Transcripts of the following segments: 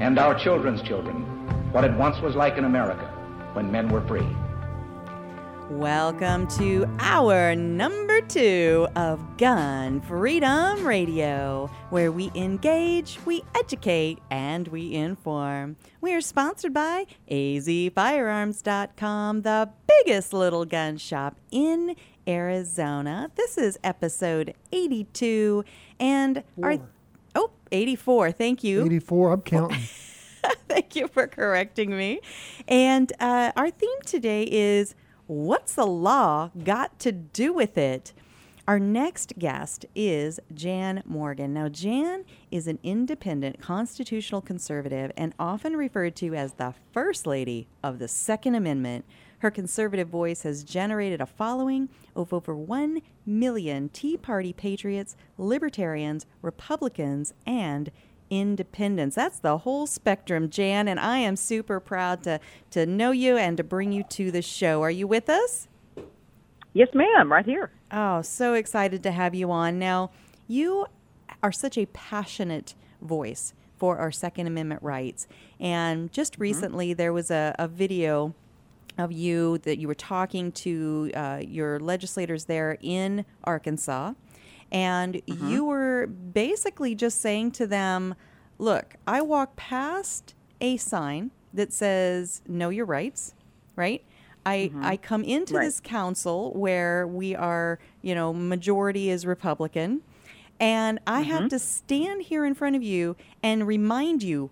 and our children's children what it once was like in America when men were free. Welcome to our number two of Gun Freedom Radio, where we engage, we educate, and we inform. We are sponsored by azfirearms.com, the biggest little gun shop in Arizona. This is episode 82, and our. Oh, 84. Thank you. 84. I'm counting. Thank you for correcting me. And uh, our theme today is What's the law got to do with it? Our next guest is Jan Morgan. Now, Jan is an independent constitutional conservative and often referred to as the First Lady of the Second Amendment. Her conservative voice has generated a following of over 1 million Tea Party patriots, libertarians, Republicans, and independents. That's the whole spectrum, Jan, and I am super proud to to know you and to bring you to the show. Are you with us? Yes, ma'am, right here. Oh, so excited to have you on. Now, you are such a passionate voice for our Second Amendment rights. And just Mm-hmm. recently, there was a, a video of you that you were talking to uh, your legislators there in Arkansas. And Mm-hmm. you were basically just saying to them, look, I walk past a sign that says, know your rights, right? I, I come into Mm-hmm. Right. this council where we are, you know, majority is Republican, and I Mm-hmm. have to stand here in front of you and remind you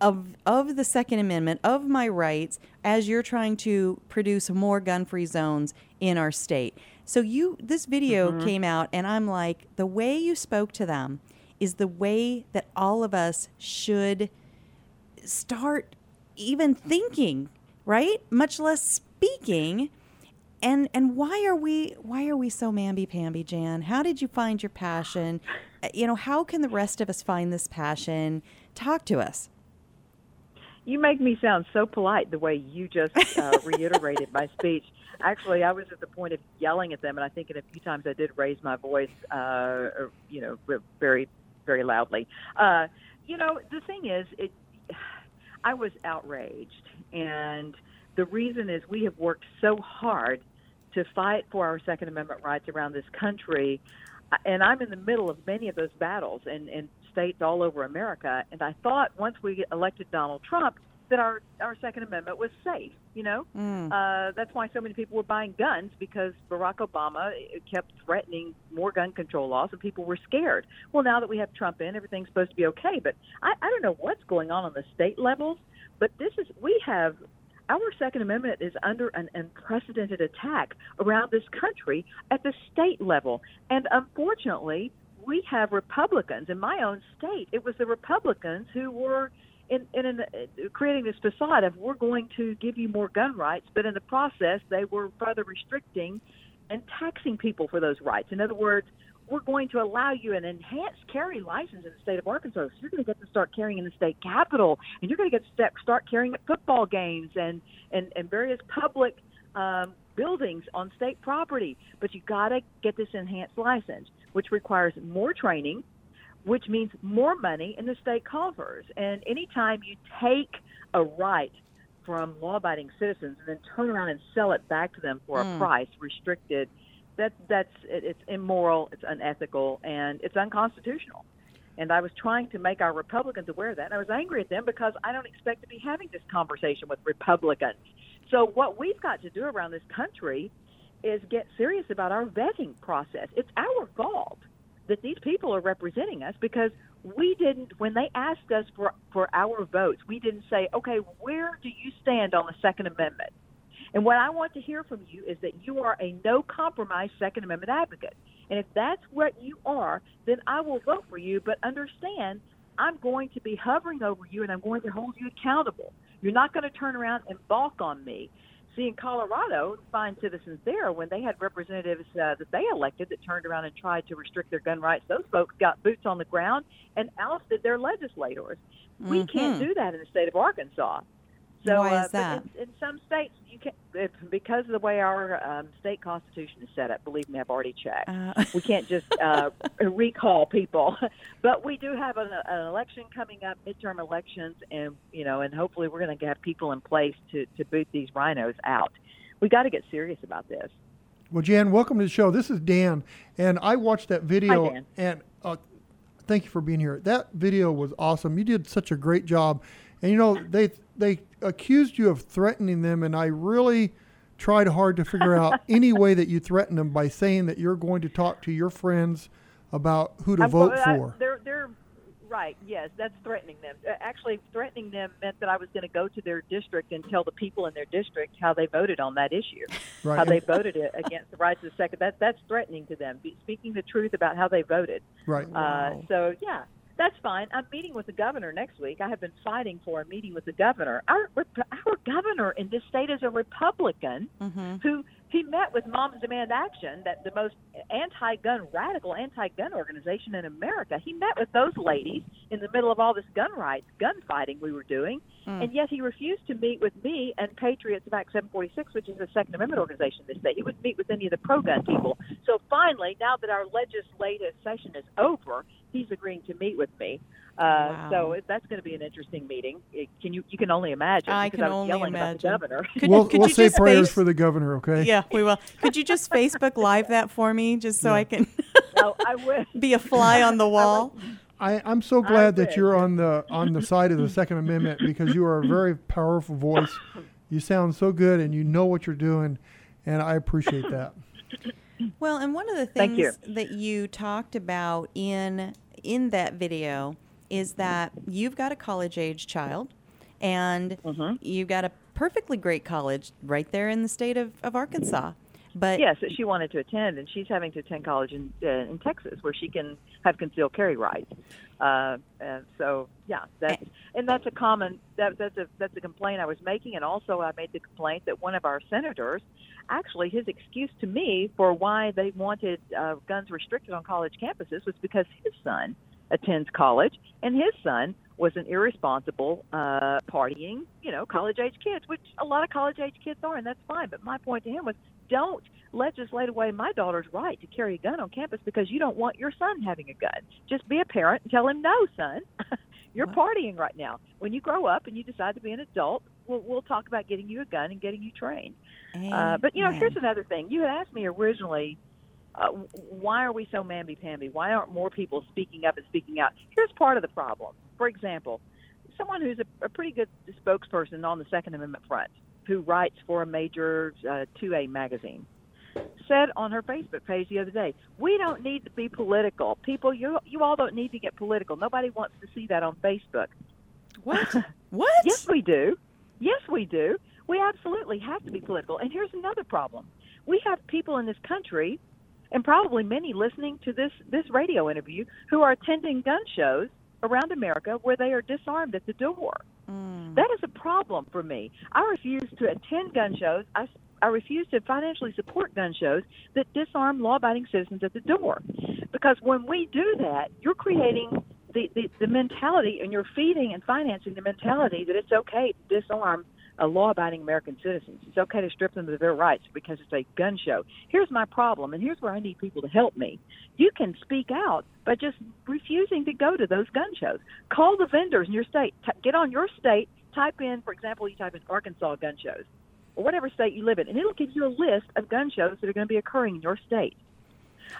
of of the Second Amendment, of my rights, as you're trying to produce more gun-free zones in our state. So you, this video Mm-hmm. came out, and I'm like, the way you spoke to them is the way that all of us should start even thinking, right? Much less speaking. And and why are we why are we so mamby pamby, Jan? How did you find your passion? Uh, You know, how can the rest of us find this passion? Talk to us. You make me sound so polite the way you just uh, reiterated my speech. Actually, I was at the point of yelling at them, and I think in a few times I did raise my voice, uh, you know, very, very loudly. Uh, you know, the thing is, it. I was outraged, and the reason is we have worked so hard to fight for our Second Amendment rights around this country, and I'm in the middle of many of those battles and in states all over America. And I thought once we elected Donald Trump that our our Second Amendment was safe. You know, Mm. uh, that's why so many people were buying guns because Barack Obama kept threatening more gun control laws, and people were scared. Well, now that we have Trump in, everything's supposed to be okay. But I, I don't know what's going on on the state levels. But this is we have our Second Amendment is under an unprecedented attack around this country at the state level. And unfortunately, we have Republicans in my own state. It was the Republicans who were in, in an, uh, creating this facade of we're going to give you more gun rights, but in the process, they were further restricting and taxing people for those rights. In other words, we're going to allow you an enhanced carry license in the state of Arkansas. So you're going to get to start carrying in the state capitol, and you're going to get to start carrying at football games and and, and various public um, buildings on state property. But you got to get this enhanced license, which requires more training, which means more money in the state coffers. And anytime you take a right from law-abiding citizens and then turn around and sell it back to them for Mm. a price restricted that that's it, it's immoral, it's unethical, and it's unconstitutional. And I was trying to make our Republicans aware of that. And I was angry at them because I don't expect to be having this conversation with Republicans. So what we've got to do around this country is get serious about our vetting process. It's our fault that these people are representing us because we didn't when they asked us for for our votes, we didn't say, "Okay, where do you stand on the second amendment?" And what I want to hear from you is that you are a no compromise Second Amendment advocate. And if that's what you are, then I will vote for you. But understand I'm going to be hovering over you and I'm going to hold you accountable. You're not going to turn around and balk on me. See, in Colorado, fine citizens there, when they had representatives uh, that they elected that turned around and tried to restrict their gun rights, those folks got boots on the ground and ousted their legislators. We can't Mhm. do that in the state of Arkansas. So, Why uh, is but that? In, in some states, you can if, because of the way our um, state constitution is set up. Believe me, I've already checked. Uh, We can't just uh, recall people, but we do have an, an election coming up, midterm elections, and you know, and hopefully we're going to have people in place to to boot these RINOs out. We got to get serious about this. Well, Jan, welcome to the show. This is Dan, and I watched that video. Hi, Dan. And uh, thank you for being here. That video was awesome. You did such a great job. And you know they they accused you of threatening them, and I really tried hard to figure out any way that you threatened them by saying that you're going to talk to your friends about who to I- vote I- for. They're they're right. Yes, that's threatening them. Uh, Actually, threatening them meant that I was going to go to their district and tell the people in their district how they voted on that issue, Right. how they voted it against the rights of the second. That that's threatening to them. Speaking the truth about how they voted. right. Uh, Wow. so yeah, that's fine. I'm meeting with the governor next week. I have been fighting for a meeting with the governor. Our our governor in this state is a Republican mhm. who he met with Moms Demand Action, that the most anti-gun, radical anti-gun organization in America. He met with those ladies in the middle of all this gun rights, gunfighting we were doing, Mm. and yet he refused to meet with me and Patriots of Act 746, which is a Second Amendment organization this day. He wouldn't meet with any of the pro-gun people. So finally, now that our legislative session is over, he's agreeing to meet with me. Uh, Wow. So it, that's going to be an interesting meeting. It, can you you can only imagine? I can I only yelling imagine. About the governor. Could, we'll could we'll you say just prayers face- for the governor, okay? Yeah, we will. Could you just Facebook Live that for me, just so Yeah. I can no, I wish. be a fly on the wall? I, I'm so glad that you're on the on the side of the Second Amendment because you are a very powerful voice. You sound so good and you know what you're doing, and I appreciate that. Well, and one of the things you. that you talked about in in that video is that you've got a college age child and Mhm. you've got a perfectly great college right there in the state of, of Arkansas. But Yes, that she wanted to attend, and she's having to attend college in uh, in Texas, where she can have concealed carry rights. Uh, and so, yeah, that's and that's a common that, that's a that's a complaint I was making, and also I made the complaint that one of our senators, actually, his excuse to me for why they wanted uh, guns restricted on college campuses was because his son attends college, and his son was an irresponsible, uh, partying, you know, college age kids, which a lot of college age kids are, and that's fine. But my point to him was, don't legislate away my daughter's right to carry a gun on campus because you don't want your son having a gun. Just be a parent and tell him, no, son, you're Wow. partying right now. When you grow up and you decide to be an adult, we'll, we'll talk about getting you a gun and getting you trained. Uh, but you know, here's another thing. You had asked me originally, uh, why are we so mamby-pamby? Why aren't more people speaking up and speaking out? Here's part of the problem. For example, someone who's a, a pretty good spokesperson on the Second Amendment front, who writes for a major uh, 2A magazine, said on her Facebook page the other day, "We don't need to be political. People, you you all don't need to get political. Nobody wants to see that on Facebook." what? What? Yes, we do. Yes, we do. We absolutely have to be political. And here's another problem: we have people in this country, and probably many listening to this this radio interview, who are attending gun shows around America where they are disarmed at the door. Mm. That is a problem for me. I refuse to attend gun shows. I, I refuse to financially support gun shows that disarm law abiding citizens at the door. Because when we do that, you're creating the, the, the mentality and you're feeding and financing the mentality that it's okay to disarm uh, law abiding American citizens. It's okay to strip them of their rights because it's a gun show. Here's my problem, and here's where I need people to help me. You can speak out by just refusing to go to those gun shows. Call the vendors in your state. T- get on your state, type in, for example, you type in Arkansas gun shows or whatever state you live in, and it'll give you a list of gun shows that are going to be occurring in your state.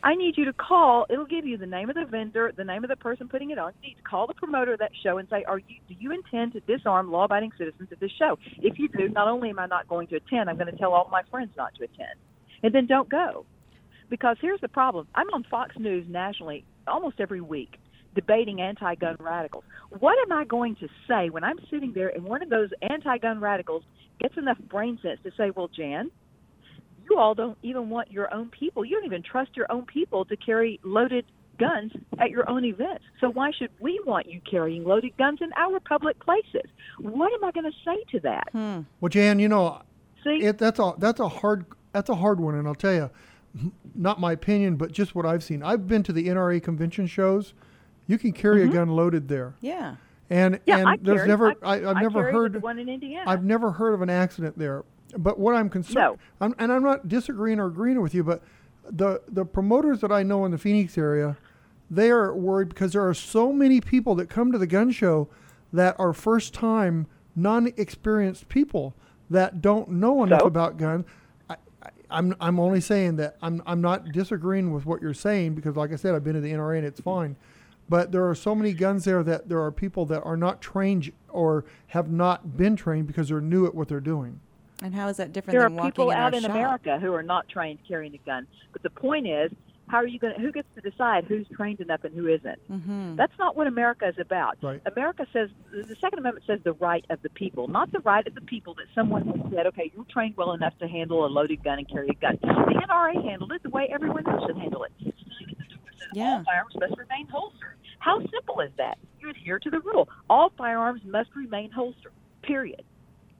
I need you to call. It'll give you the name of the vendor, the name of the person putting it on. You need to call the promoter of that show and say, "Are you? Do you intend to disarm law-abiding citizens at this show? If you do, not only am I not going to attend, I'm going to tell all my friends not to attend, and then don't go." Because here's the problem: I'm on Fox News nationally almost every week debating anti-gun radicals. What am I going to say when I'm sitting there and one of those anti-gun radicals gets enough brain sense to say, "Well, Jan." You all don't even want your own people. You don't even trust your own people to carry loaded guns at your own events. So why should we want you carrying loaded guns in our public places? What am I going to say to that? Hmm. Well, Jan, you know, See, it, that's a that's a hard that's a hard one, and I'll tell you, not my opinion, but just what I've seen. I've been to the NRA convention shows. You can carry a gun loaded there, Yeah. and Mm-hmm. yeah, and I there's carried- never I, I, have I never heard one in Indiana. I've never heard of an accident there. But what I'm concerned, No. I'm, and I'm not disagreeing or agreeing with you, but the the promoters that I know in the Phoenix area, they are worried because there are so many people that come to the gun show that are first time, non experienced people that don't know enough So? about guns. I, I, I'm I'm only saying that I'm I'm not disagreeing with what you're saying because, like I said, I've been to the NRA and it's fine. But there are so many guns there that there are people that are not trained or have not been trained because they're new at what they're doing. And how is that different there are than walking in There are people out in shop? America who are not trained carrying a gun. But the point is, how are you going? to Who gets to decide who's trained enough and who isn't? Mm-hmm. That's not what America is about. Right. America says the Second Amendment says the right of the people, not the right of the people that someone has said, okay, you're trained well enough to handle a loaded gun and carry a gun. The NRA handled it the way everyone else should handle it. Yeah. All firearms must remain holstered. How simple is that? You adhere to the rule. All firearms must remain holstered. Period.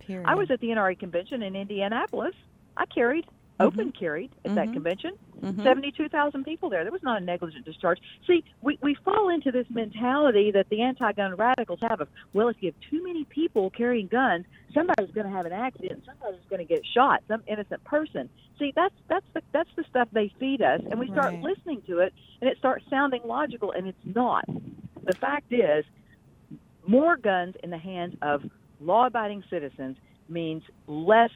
Period. I was at the NRA convention in Indianapolis. I carried, open carried at that Mhm. convention. Mhm. 72,000 people there. There was not a negligent discharge. See, we, we fall into this mentality that the anti gun radicals have of, well, if you have too many people carrying guns, somebody's going to have an accident, somebody's going to get shot, some innocent person. See, that's that's the that's the stuff they feed us, and we start Right. listening to it, and it starts sounding logical, and it's not. The fact is, more guns in the hands of law-abiding citizens means less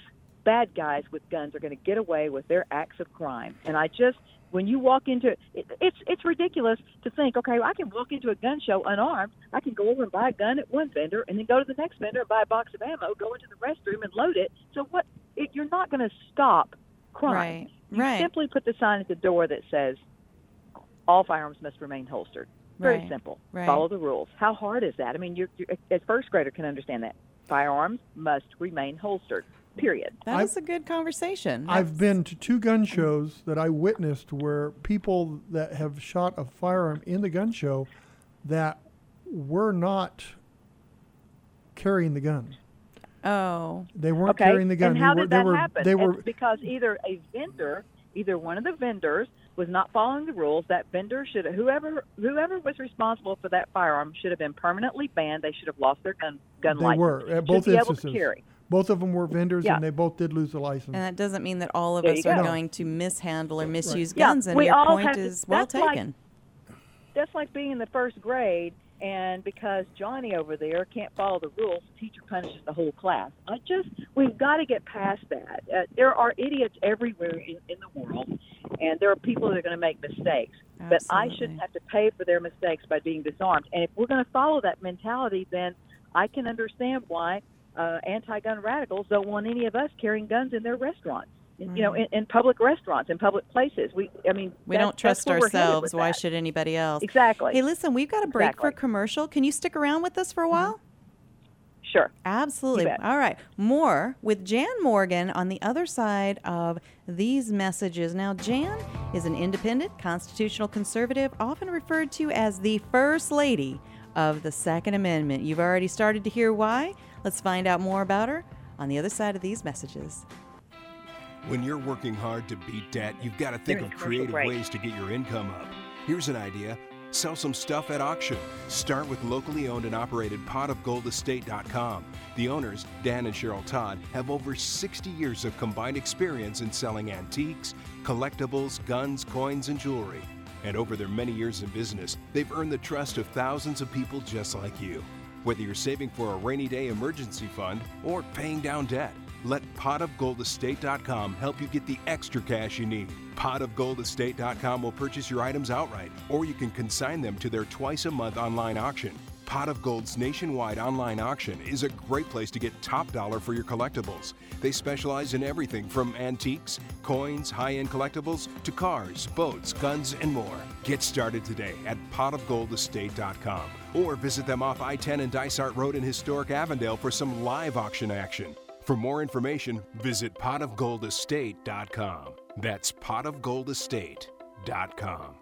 bad guys with guns are going to get away with their acts of crime. And I just, when you walk into it, it's it's ridiculous to think, okay, I can walk into a gun show unarmed. I can go over and buy a gun at one vendor, and then go to the next vendor and buy a box of ammo, go into the restroom and load it. So what? It, you're not going to stop crime. Right. You Right. simply put the sign at the door that says all firearms must remain holstered. Very Right. simple. Right. Follow the rules. How hard is that? I mean, you're, you're, a first grader can understand that. Firearms must remain holstered. Period. That I've- was a good conversation. I've been to two gun shows that I witnessed where people that have shot a firearm in the gun show that were not carrying the gun. Oh. They weren't Okay. carrying the gun. And how they were, did they that were, happen? They were It's because either a vendor, either one of the vendors, was not following the rules. That vendor should, whoever whoever was responsible for that firearm, should have been permanently banned. They should have lost their gun gun they license. were at Should both be able to instances. carry. Both of them were vendors, Yeah. and they both did lose the license. And that doesn't mean that all of There us you are go. going to mishandle or misuse Yeah, guns. And we your all point have to- is well that's like- taken. that's like being in the first grade and because Johnny over there can't follow the rules, the teacher punishes the whole class. I just we've got to get past that. Uh, there are idiots everywhere in, in the world, and there are people that are going to make mistakes. But I shouldn't have to pay for their mistakes by being disarmed. And if we're going to follow that mentality, then I can understand why uh, anti-gun radicals don't want any of us carrying guns in their restaurants. In- You know, in, in public restaurants, in public places. We, I mean, We don't trust that's where we're headed ourselves. Why that. should anybody else? Exactly. Hey, listen, we've got a break for Exactly. commercial. Can you stick around with us for a while? Sure. Absolutely. All right. More with Jan Morgan on the other side of these messages. Now, Jan is an independent constitutional conservative, often referred to as the First Lady of the Second Amendment. You've already started to hear why. Let's find out more about her on the other side of these messages. When you're working hard to beat debt, you've got to think Here's of creative break. ways to get your income up. Here's an idea sell some stuff at auction. Start with locally owned and operated potofgoldestate.com. The owners, Dan and Cheryl Todd, have over 60 years of combined experience in selling antiques, collectibles, guns, coins, and jewelry. And over their many years in business, they've earned the trust of thousands of people just like you. Whether you're saving for a rainy day emergency fund or paying down debt, let potofgoldestate.com help you get the extra cash you need. Potofgoldestate.com will purchase your items outright, or you can consign them to their twice a month online auction. Pot of Gold's nationwide online auction is a great place to get top dollar for your collectibles. They specialize in everything from antiques, coins, high end collectibles, to cars, boats, guns, and more. Get started today at potofgoldestate.com or visit them off I 10 and Dysart Road in historic Avondale for some live auction action. For more information, visit potofgoldestate.com. That's potofgoldestate.com.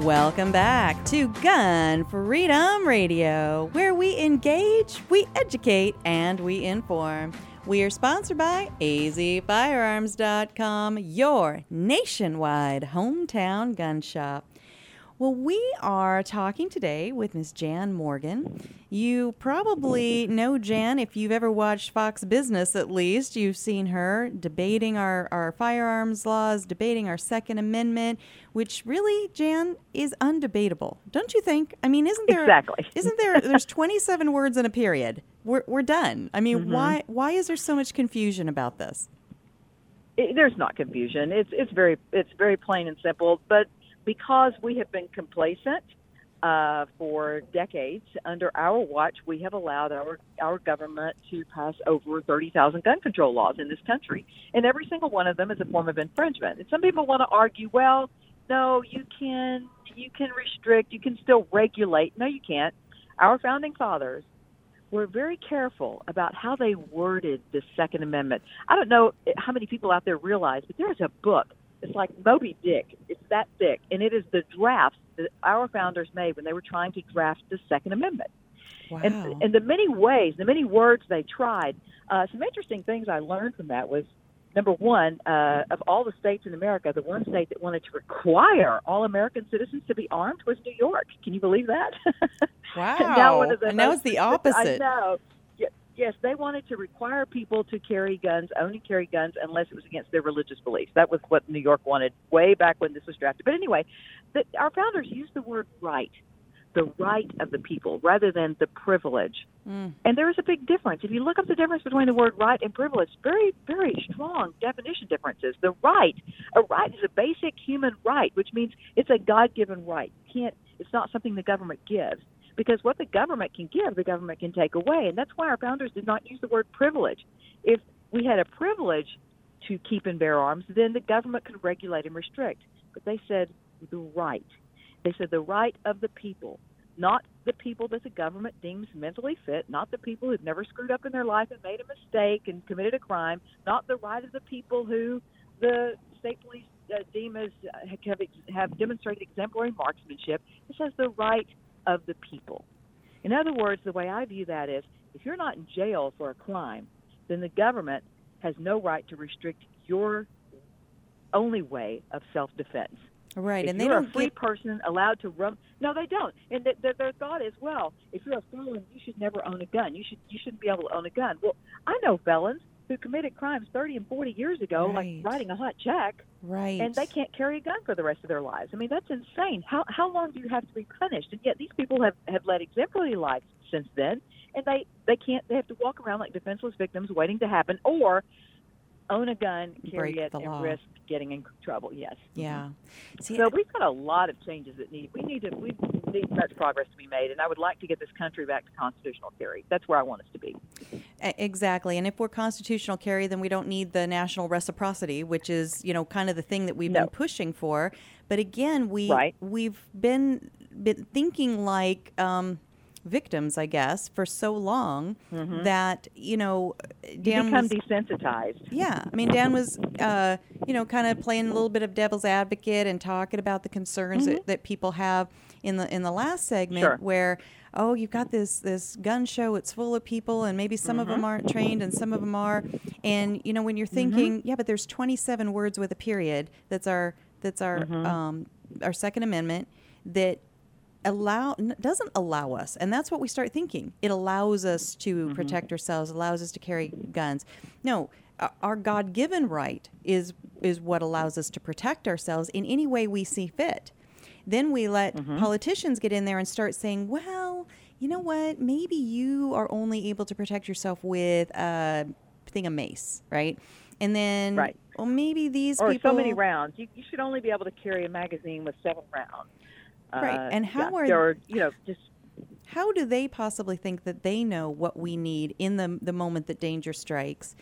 Welcome back to Gun Freedom Radio, where we engage, we educate, and we inform. We are sponsored by azfirearms.com, your nationwide hometown gun shop. Well, we are talking today with Miss Jan Morgan. You probably know Jan if you've ever watched Fox Business, at least. You've seen her debating our, our firearms laws, debating our Second Amendment, which really, Jan, is undebatable. Don't you think? I mean, isn't there Exactly. isn't there there's 27 words in a period. We're, we're done. I mean, mm-hmm. why why is there so much confusion about this? it, there's not confusion. It's it's very it's very plain and simple. But because we have been complacent uh, for decades, under our watch, we have allowed our our government to pass over 30,000 gun control laws in this country, and every single one of them is a form of infringement. And some people want to argue, well, no, you can you can restrict, you can still regulate. No, you can't. Our founding fathers were very careful about how they worded the Second Amendment. I don't know how many people out there realize, but there's a book. It's like Moby Dick. It's that thick, and it is the drafts that our founders made when they were trying to draft the Second Amendment. Wow. And, and the many ways, the many words they tried. Uh, some interesting things I learned from that was number one, uh, of all the states in America, the one state that wanted to require all American citizens to be armed was New York. Can you believe that? wow. And now one of the and now most- it's the I opposite. know. Ye- Yes, they wanted to require people to carry guns, only carry guns unless it was against their religious beliefs. That was what New York wanted way back when this was drafted. But anyway, the, our founders used the word right, the right of the people, rather than the privilege. Mm. And there is a big difference. If you look up the difference between the word right and privilege, very, very strong definition differences. The right, a right is a basic human right, which means it's a God-given right. You can't. It's not something the government gives because what the government can give, the government can take away, and that's why our founders did not use the word privilege. If we had a privilege to keep and bear arms, then the government could regulate and restrict. But they said the right. They said the right of the people, not the people that the government deems mentally fit, not the people who've never screwed up in their life and made a mistake and committed a crime, not the right of the people who the state police uh, deem as uh, have, have demonstrated exemplary marksmanship. It says the right of the people. In other words, the way I view that is if you're not in jail for a crime, then the government has no right to restrict your only way of self defense. Right, if and they you're don't a free get person allowed to run, no, they don't. And th- th- their thought is, well, if you're a felon, you should never own a gun. You should you shouldn't be able to own a gun. Well, I know felons who committed crimes 30 and 40 years ago, Right. like writing a hot check, right. and they can't carry a gun for the rest of their lives. I mean, that's insane. How how long do you have to be punished? And yet these people have have led exemplary lives since then, and they they can't. They have to walk around like defenseless victims, waiting to happen, or own a gun, carry Break it, and law. risk getting in trouble. Yes. Yeah. See, So we've got a lot of changes that need. We need to. We need much progress to be made, and I would like to get this country back to constitutional carry. That's where I want us to be. Exactly. And if we're constitutional carry, then we don't need the national reciprocity, which is, you know, kind of the thing that we've No. been pushing for. But again, we Right. we've been been thinking like um victims, I guess, for so long Mm-hmm. that you know You Dan become was desensitized. yeah, I mean, Dan was, uh, you know, kind of playing a little bit of devil's advocate and talking about the concerns that, that people have in the in the last segment, Mm-hmm. Sure. where oh, you've got this this gun show, it's full of people, and maybe some of Mm-hmm. them aren't trained and some of them are, and you know, when you're thinking, yeah, but there's 27 words with a period. That's our that's our Mm-hmm. um, our Second Amendment that allow doesn't allow us and that's what we start thinking it allows us to Mm-hmm. protect ourselves allows us to carry guns no our god-given right is is what allows us to protect ourselves in any way we see fit then we let Mm-hmm. politicians get in there and start saying well you know what maybe you are only able to protect yourself with a thing of mace right and then Right. well maybe these Or people so many rounds. You, you should only be able to carry a magazine with seven rounds. Right, Uh, and how yeah, are- there you know just how do they possibly think that they know what we need in the the moment that danger strikes?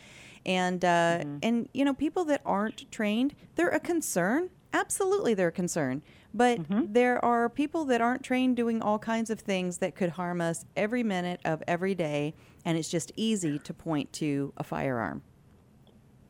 And uh, and you know people that aren't trained they're a concern. Absolutely they're a concern. But there are people that aren't trained doing all kinds of things that could harm us every minute of every day and it's just easy to point to a firearm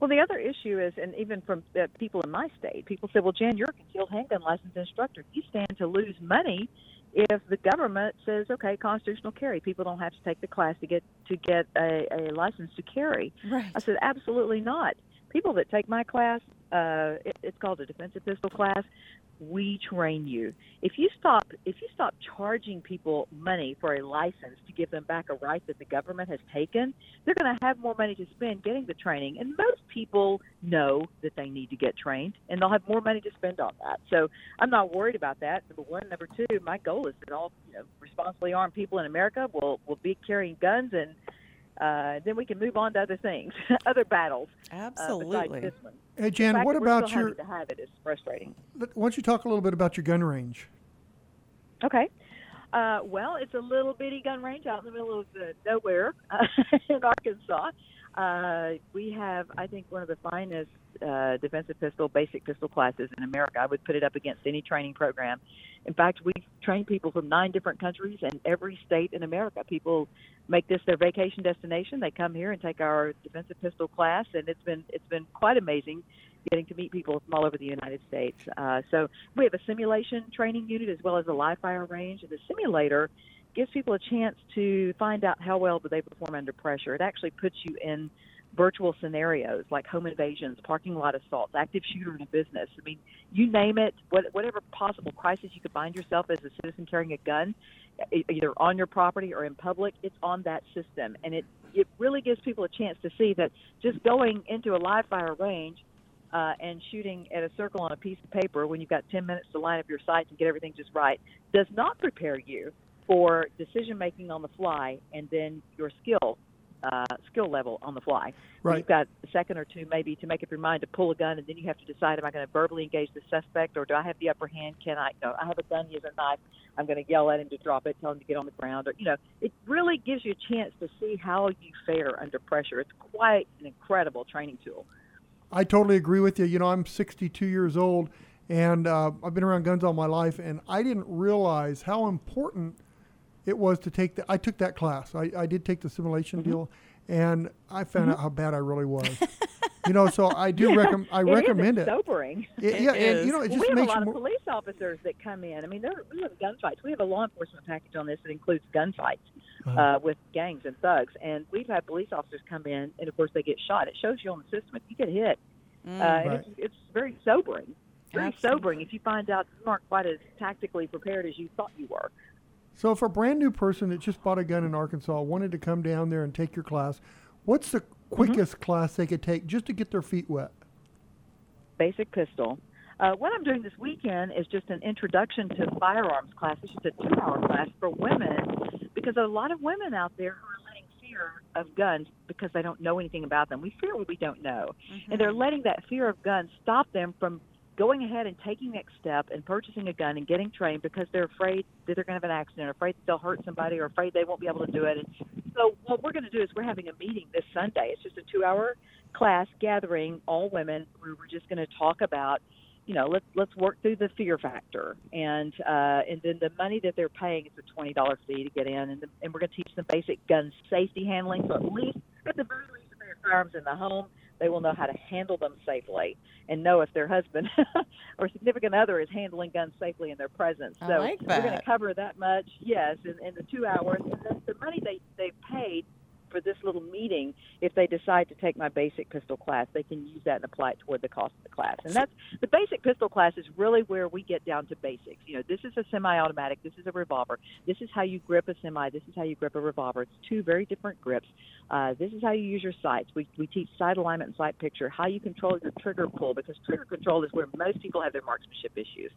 Well, the other issue is, and even from uh, people in my state, people say, "Well, Jan, you're a concealed handgun licensed instructor. You stand to lose money if the government says, okay, constitutional carry. People don't have to take the class to get to get a, a license to carry." right I said, "Absolutely not. People that take my class, uh, it, it's called a defensive pistol class. We train you. If you stop, if you stop charging people money for a license to give them back a right that the government has taken, they're going to have more money to spend getting the training. And most people know that they need to get trained, and they'll have more money to spend on that. So I'm not worried about that. Number one, number two, my goal is that all you know, responsibly armed people in America will will be carrying guns and. Uh, then we can move on to other things, other battles. Uh, absolutely besides this one. Hey, The Jan, what about your? having to have it is frustrating. Why don't you talk a little bit about your gun range? Okay. Uh, well, it's a little bitty gun range out in the middle of uh, nowhere uh, in Arkansas. Uh, we have, I think, one of the finest uh, defensive pistol, basic pistol classes in America. I would put it up against any training program. In fact, we've trained people from nine different countries and every state in America. People make this their vacation destination. They come here and take our defensive pistol class, and it's been it's been quite amazing getting to meet people from all over the United States. Uh, so we have a simulation training unit as well as a live fire range, and the simulator gives people a chance to find out how well do they perform under pressure. It actually puts you in virtual scenarios like home invasions, parking lot assaults, active shooter in a business. I mean, you name it, what, whatever possible crisis you could find yourself as a citizen carrying a gun, either on your property or in public, it's on that system, and it it really gives people a chance to see that just going into a live fire range uh, and shooting at a circle on a piece of paper when you've got 10 minutes to line up your sights and get everything just right does not prepare you for decision making on the fly and then your skill uh, skill level on the fly. Right. You've got a second or two maybe to make up your mind to pull a gun, and then you have to decide: Am I going to verbally engage the suspect, or do I have the upper hand? Can I? You know, I have a gun, he has a knife. I'm going to yell at him to drop it, tell him to get on the ground, or you know, it really gives you a chance to see how you fare under pressure. It's quite an incredible training tool. I totally agree with you. You know, I'm 62 years old, and uh, I've been around guns all my life, and I didn't realize how important it was to take the. I took that class. I, I did take the simulation Mm-hmm. deal, and I found out how bad I really was. you know, so I do recommend. I It is, recommend it's it. sobering. It- yeah, and you know, it Well, just we have a lot of more. police officers that come in. I mean, there, we have gunfights. We have a law enforcement package on this that includes gunfights Uh-huh. uh, with gangs and thugs. And we've had police officers come in, and of course they get shot. It shows you on the system if you get hit, uh, and Right. it's, it's very sobering. Very Absolutely. sobering if you find out you aren't quite as tactically prepared as you thought you were. So, if a brand new person that just bought a gun in Arkansas wanted to come down there and take your class, what's the quickest class they could take just to get their feet wet? basic pistol. Uh, what I'm doing this weekend is just an introduction to firearms class. It's just a two-hour class for women because a lot of women out there who are letting fear of guns because they don't know anything about them. We fear what we don't know, and they're letting that fear of guns stop them from going ahead and taking next step and purchasing a gun and getting trained because they're afraid that they're going to have an accident, afraid that they'll hurt somebody, or afraid they won't be able to do it. And so what we're going to do is we're having a meeting this Sunday. It's just a two-hour class gathering all women. We're just going to talk about you know, let's let's work through the fear factor, and uh, and then the money that they're paying is a twenty dollar fee to get in, and the, and we're going to teach them basic gun safety handling. So at least at the very least, they have firearms in the home, they will know how to handle them safely and know if their husband or significant other is handling guns safely in their presence. So like we're going to cover that much, yes, in, in the two hours, and then the money they they paid for this little meeting, if they decide to take my basic pistol class, they can use that and apply it toward the cost of the class. And that's the basic pistol class is really where we get down to basics. You know, this is a semi-automatic, this is a revolver, this is how you grip a semi, this is how you grip a revolver. It's two very different grips. Uh, this is how you use your sights. We, we teach sight alignment and sight picture, how you control your trigger pull, because trigger control is where most people have their marksmanship issues.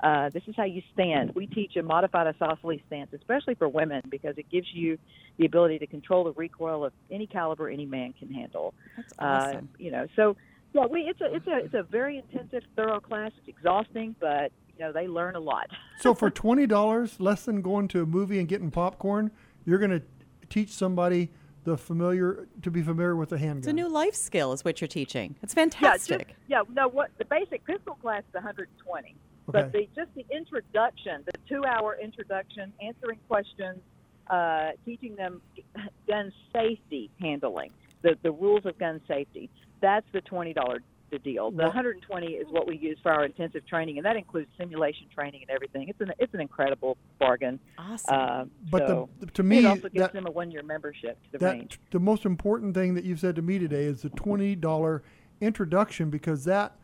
Uh, this is how you stand. We teach a modified isosceles stance, especially for women, because it gives you the ability to control the recoil of any caliber any man can handle. That's Uh, awesome. you know, so yeah, we it's a it's a it's a very intensive, thorough class. It's exhausting, but you know they learn a lot. So for twenty dollars, less than going to a movie and getting popcorn, you're going to teach somebody the familiar to be familiar with the handgun. it's a new life skill, is what you're teaching. It's Yeah, just, fantastic. yeah. No, what the basic pistol class is 120, but the just the introduction, the two-hour introduction, answering questions, uh, teaching them gun safety handling, the the rules of gun safety. That's the twenty dollar the deal. The Well- 120 is what we use for our intensive training, and that includes simulation training and everything. It's an it's an incredible bargain. Awesome. Uh, But so the, to me, it also gives that, them a one-year membership to the that range. the most important thing that you've said to me today is the twenty dollar introduction because that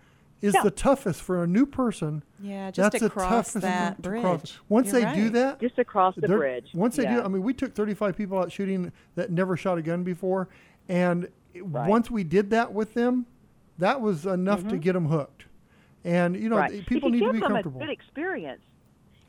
is Yeah. the toughest for a new person. yeah, just that's to the cross toughest that to bridge. cross. Once You're they do that, Just across the bridge. Once they yeah. do, I mean, we took 35 people out shooting that never shot a gun before, and Right. once we did that with them, that was enough to get them hooked. And you know, Mm-hmm. right. people you need to give be them comfortable. a good experience, if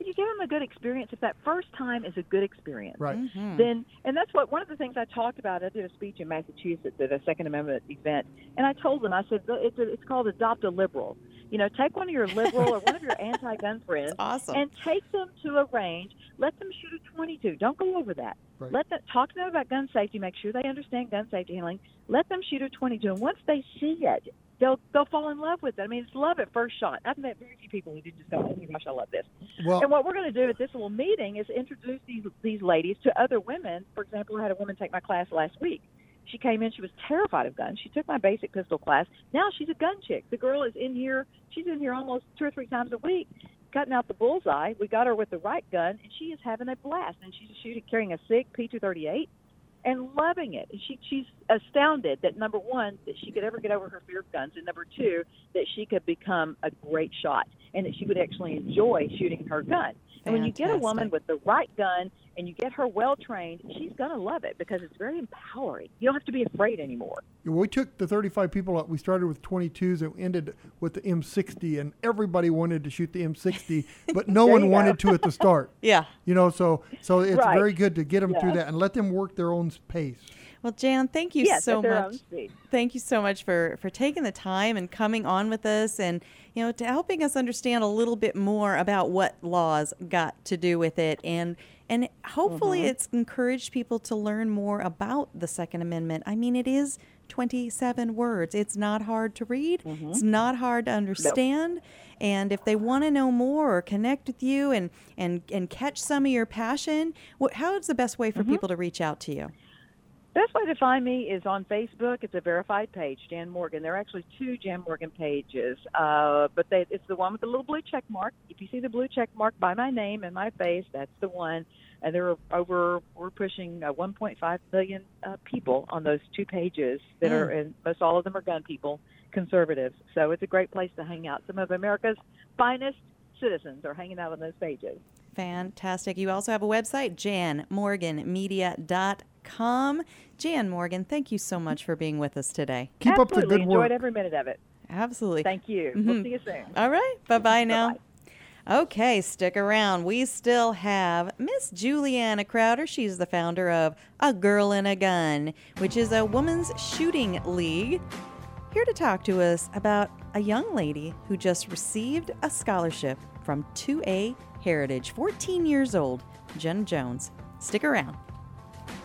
you give them a good experience, if that first time is a good experience, Right. Mhm. then and that's what one of the things I talked about. I did a speech in Massachusetts at a Second Amendment event, and I told them I said it's a, it's called adopt a liberal. You know, take one of your liberal or one of your anti-gun friends awesome. and take them to a range. Let them shoot a 22. Don't go over that. Right. Let them talk to them about gun safety. Make sure they understand gun safety handling. Let them shoot a 22, and once they see it, they'll they'll fall in love with it. I mean, it's love at first shot. I've met very few people who did just go, "Oh my gosh, I love this." Well, And what we're going to do at this little meeting is introduce these these ladies to other women. For example, I had a woman take my class last week. She came in. She was terrified of guns. She took my basic pistol class. Now she's a gun chick. The girl is in here. She's in here almost two or three times a week, cutting out the bullseye. We got her with the right gun, and she is having a blast. And she's shooting, carrying a SIG P238, and loving it. And she she's astounded that number one that she could ever get over her fear of guns, and number two that she could become a great shot, and that she would actually enjoy shooting her gun. And when you get a woman with the right gun and you get her well trained, she's going to love it because it's very empowering. You don't have to be afraid anymore. we took the 35 people out. We started with 22s and ended with the M60, and everybody wanted to shoot the M60, but no one wanted to at the start. yeah. You know, so so it's Right. very good to get them through that and let them work their own pace. Well, Jan, thank you yes, so much. Thank you so much for for taking the time and coming on with us and you know to helping us understand a little bit more about what laws got to do with it and and hopefully Mm-hmm. it's encouraged people to learn more about the second amendment. I mean it is 27 words. It's not hard to read. Mm-hmm. It's not hard to understand. And if they want to know more or connect with you and and and catch some of your passion, what, how is the best way for Mm-hmm. people to reach out to you? Best way to find me is on Facebook. It's a verified page, Jan Morgan. There are actually two Jan Morgan pages, uh, but they, it's the one with the little blue check mark. If you see the blue check mark by my name and my face, that's the one. And there are over we're pushing uh, 1.5 million uh, people on those two pages that are, and most all of them are gun people, conservatives. So it's a great place to hang out. Some of America's finest citizens are hanging out on those pages. Fantastic. You also have a website, janmorganmedia.com. Jan Morgan, thank you so much for being with us today. Keep Absolutely up the good work. enjoyed every minute of it. Absolutely. Thank you. Mhm. We'll see you soon. All right. Bye bye now. Bye-bye. Okay, stick around. We still have Miss Julianna Crowder. She's the founder of A Girl and a Gun, which is a women's shooting league. Here to talk to us about a young lady who just received a scholarship from 2A Heritage, 14 years old, Jen Jones. Stick around.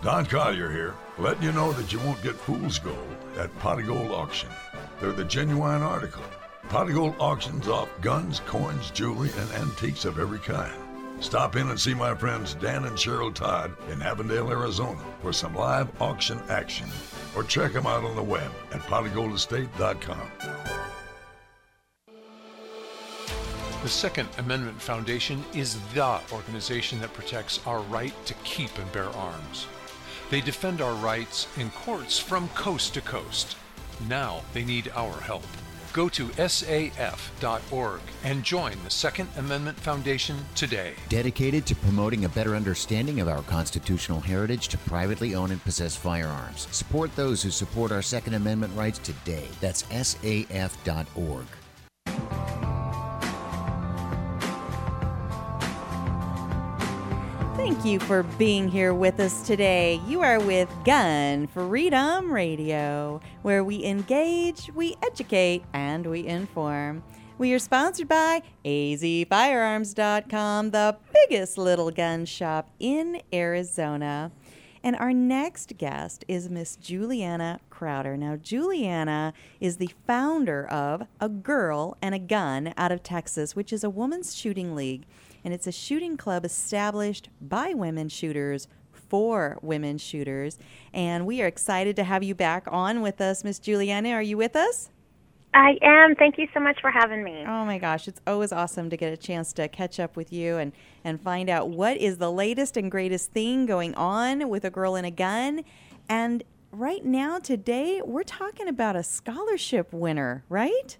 Don Collier here, letting you know that you won't get fool's gold at Pot Gold Auction. They're the genuine article. Pot Gold auctions off guns, coins, jewelry, and antiques of every kind. Stop in and see my friends Dan and Cheryl Todd in Avondale, Arizona for some live auction action. Or check them out on the web at potofgoldestate.com. The Second Amendment Foundation is the organization that protects our right to keep and bear arms. They defend our rights in courts from coast to coast. Now they need our help. Go to saf.org and join the Second Amendment Foundation today. Dedicated to promoting a better understanding of our constitutional heritage to privately own and possess firearms. Support those who support our Second Amendment rights today. That's saf.org. Thank you for being here with us today. You are with Gun Freedom Radio, where we engage, we educate, and we inform. We are sponsored by azfirearms.com, the biggest little gun shop in Arizona. And our next guest is Miss Julianna Crowder. Now, Julianna is the founder of A Girl and a Gun out of Texas, which is a women's shooting league and it's a shooting club established by women shooters for women shooters. And we are excited to have you back on with us, Miss Julianna. Are you with us? I am. Thank you so much for having me. Oh my gosh, it's always awesome to get a chance to catch up with you and, and find out what is the latest and greatest thing going on with a girl and a gun. And right now, today, we're talking about a scholarship winner, right?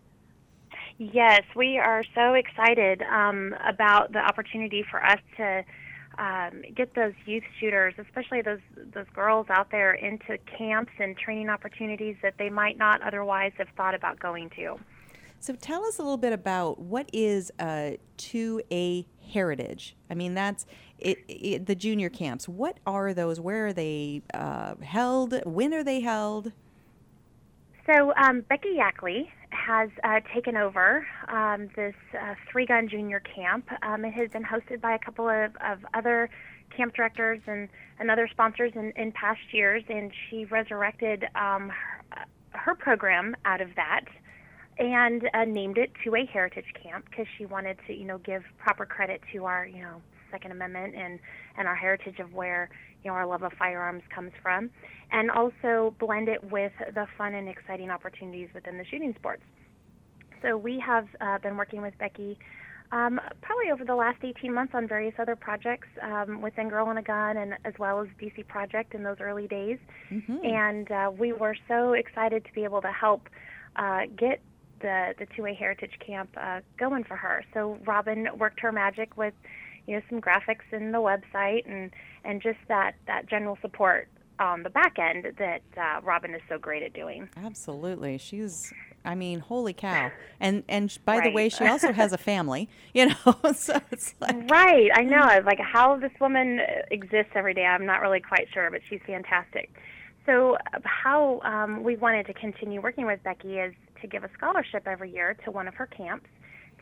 Yes, we are so excited um, about the opportunity for us to um, get those youth shooters, especially those those girls out there, into camps and training opportunities that they might not otherwise have thought about going to. So, tell us a little bit about what is a 2A heritage. I mean, that's it, it, the junior camps. What are those? Where are they uh, held? When are they held? So um, Becky Yackley has uh, taken over um, this uh, three gun junior camp. Um, it has been hosted by a couple of, of other camp directors and, and other sponsors in, in past years, and she resurrected um, her, her program out of that and uh, named it 2A Heritage Camp because she wanted to, you know, give proper credit to our, you know, Second Amendment and and our heritage of where you know our love of firearms comes from, and also blend it with the fun and exciting opportunities within the shooting sports. So we have uh, been working with Becky um, probably over the last 18 months on various other projects um, within Girl and a Gun and as well as DC Project in those early days. Mm-hmm. And uh, we were so excited to be able to help uh, get the the 2A Heritage Camp uh, going for her. So Robin worked her magic with you know some graphics in the website and and just that that general support on the back end that uh, Robin is so great at doing. Absolutely, she's. I mean, holy cow! And and by right. the way, she also has a family. You know, so it's like right. I know. Like how this woman exists every day, I'm not really quite sure, but she's fantastic. So how um, we wanted to continue working with Becky is to give a scholarship every year to one of her camps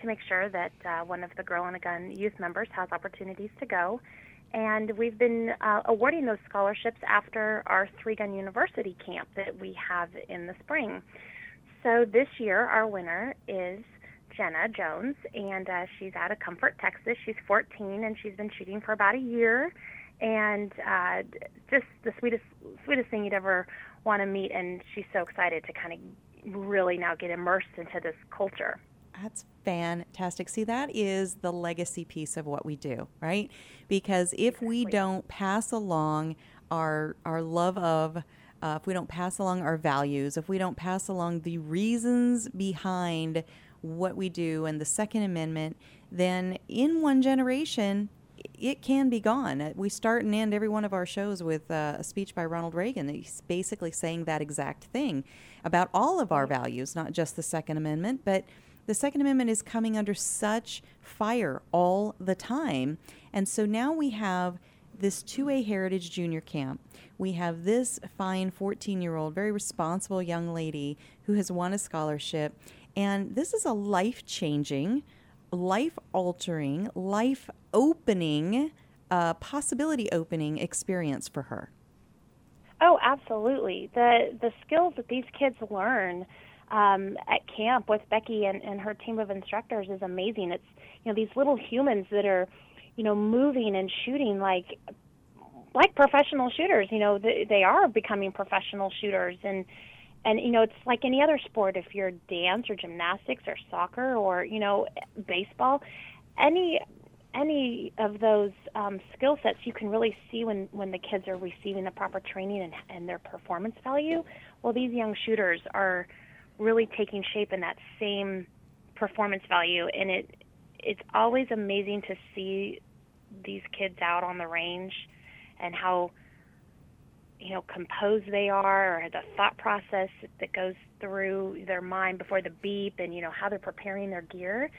to make sure that uh, one of the Girl and a Gun youth members has opportunities to go. And we've been uh, awarding those scholarships after our Three Gun University camp that we have in the spring. So this year, our winner is Jenna Jones, and uh, she's out of Comfort, Texas. She's 14, and she's been shooting for about a year. and uh, just the sweetest sweetest thing you'd ever want to meet. And she's so excited to kind of really now get immersed into this culture. That's fantastic. See, that is the legacy piece of what we do, right? Because if we don't pass along our our love of uh, if we don't pass along our values, if we don't pass along the reasons behind what we do and the Second Amendment, then in one generation, it can be gone. Uh, We start and end every one of our shows with uh, a speech by Ronald Reagan. He's basically saying that exact thing about all of our values, not just the Second Amendment, but the Second Amendment is coming under such fire all the time. And so now we have this 2A Heritage Junior Camp. We have this fine 14 year old, very responsible young lady who has won a scholarship. And this is a life changing, life altering, life opening, uh, possibility opening experience for her. Oh, absolutely. The the skills that these kids learn um, at camp with Becky and, and her team of instructors is amazing. It's you know these little humans that are you know moving and shooting like like professional shooters. You know they, they are becoming professional shooters and and you know it's like any other sport. If you're dance or gymnastics or soccer or you know baseball, any any of those um, skill sets you can really see when, when the kids are receiving the proper training and, and their performance value. Well, these young shooters are really taking shape in that same performance value, and it it's always amazing to see these kids out on the range and how you know composed they are or the thought process that goes through their mind before the beep and you know how they're preparing their gear.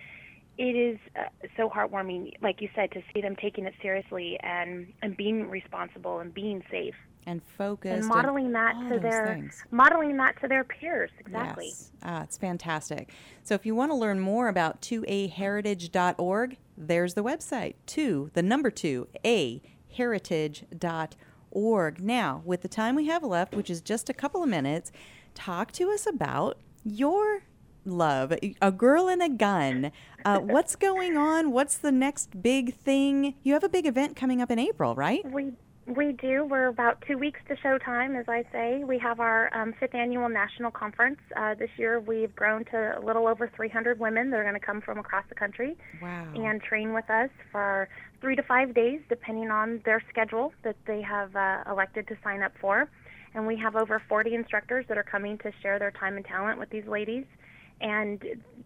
It is uh, so heartwarming, like you said, to see them taking it seriously and and being responsible and being safe and focused and modeling that to their things. modeling that to their peers. Exactly. Yes. Ah, it's fantastic. So if you want to learn more about 2aheritage.org, there's the website. 2, the number 2, a heritage.org. Now, with the time we have left, which is just a couple of minutes, talk to us about your love, a girl and a gun. Uh, what's going on? What's the next big thing? You have a big event coming up in April, right? We we do. We're about two weeks to showtime, as I say. We have our um, fifth annual national conference. Uh, this year, we've grown to a little over 300 women that are going to come from across the country Wow. and train with us for three to five days, depending on their schedule that they have uh, elected to sign up for. And we have over 40 instructors that are coming to share their time and talent with these ladies. And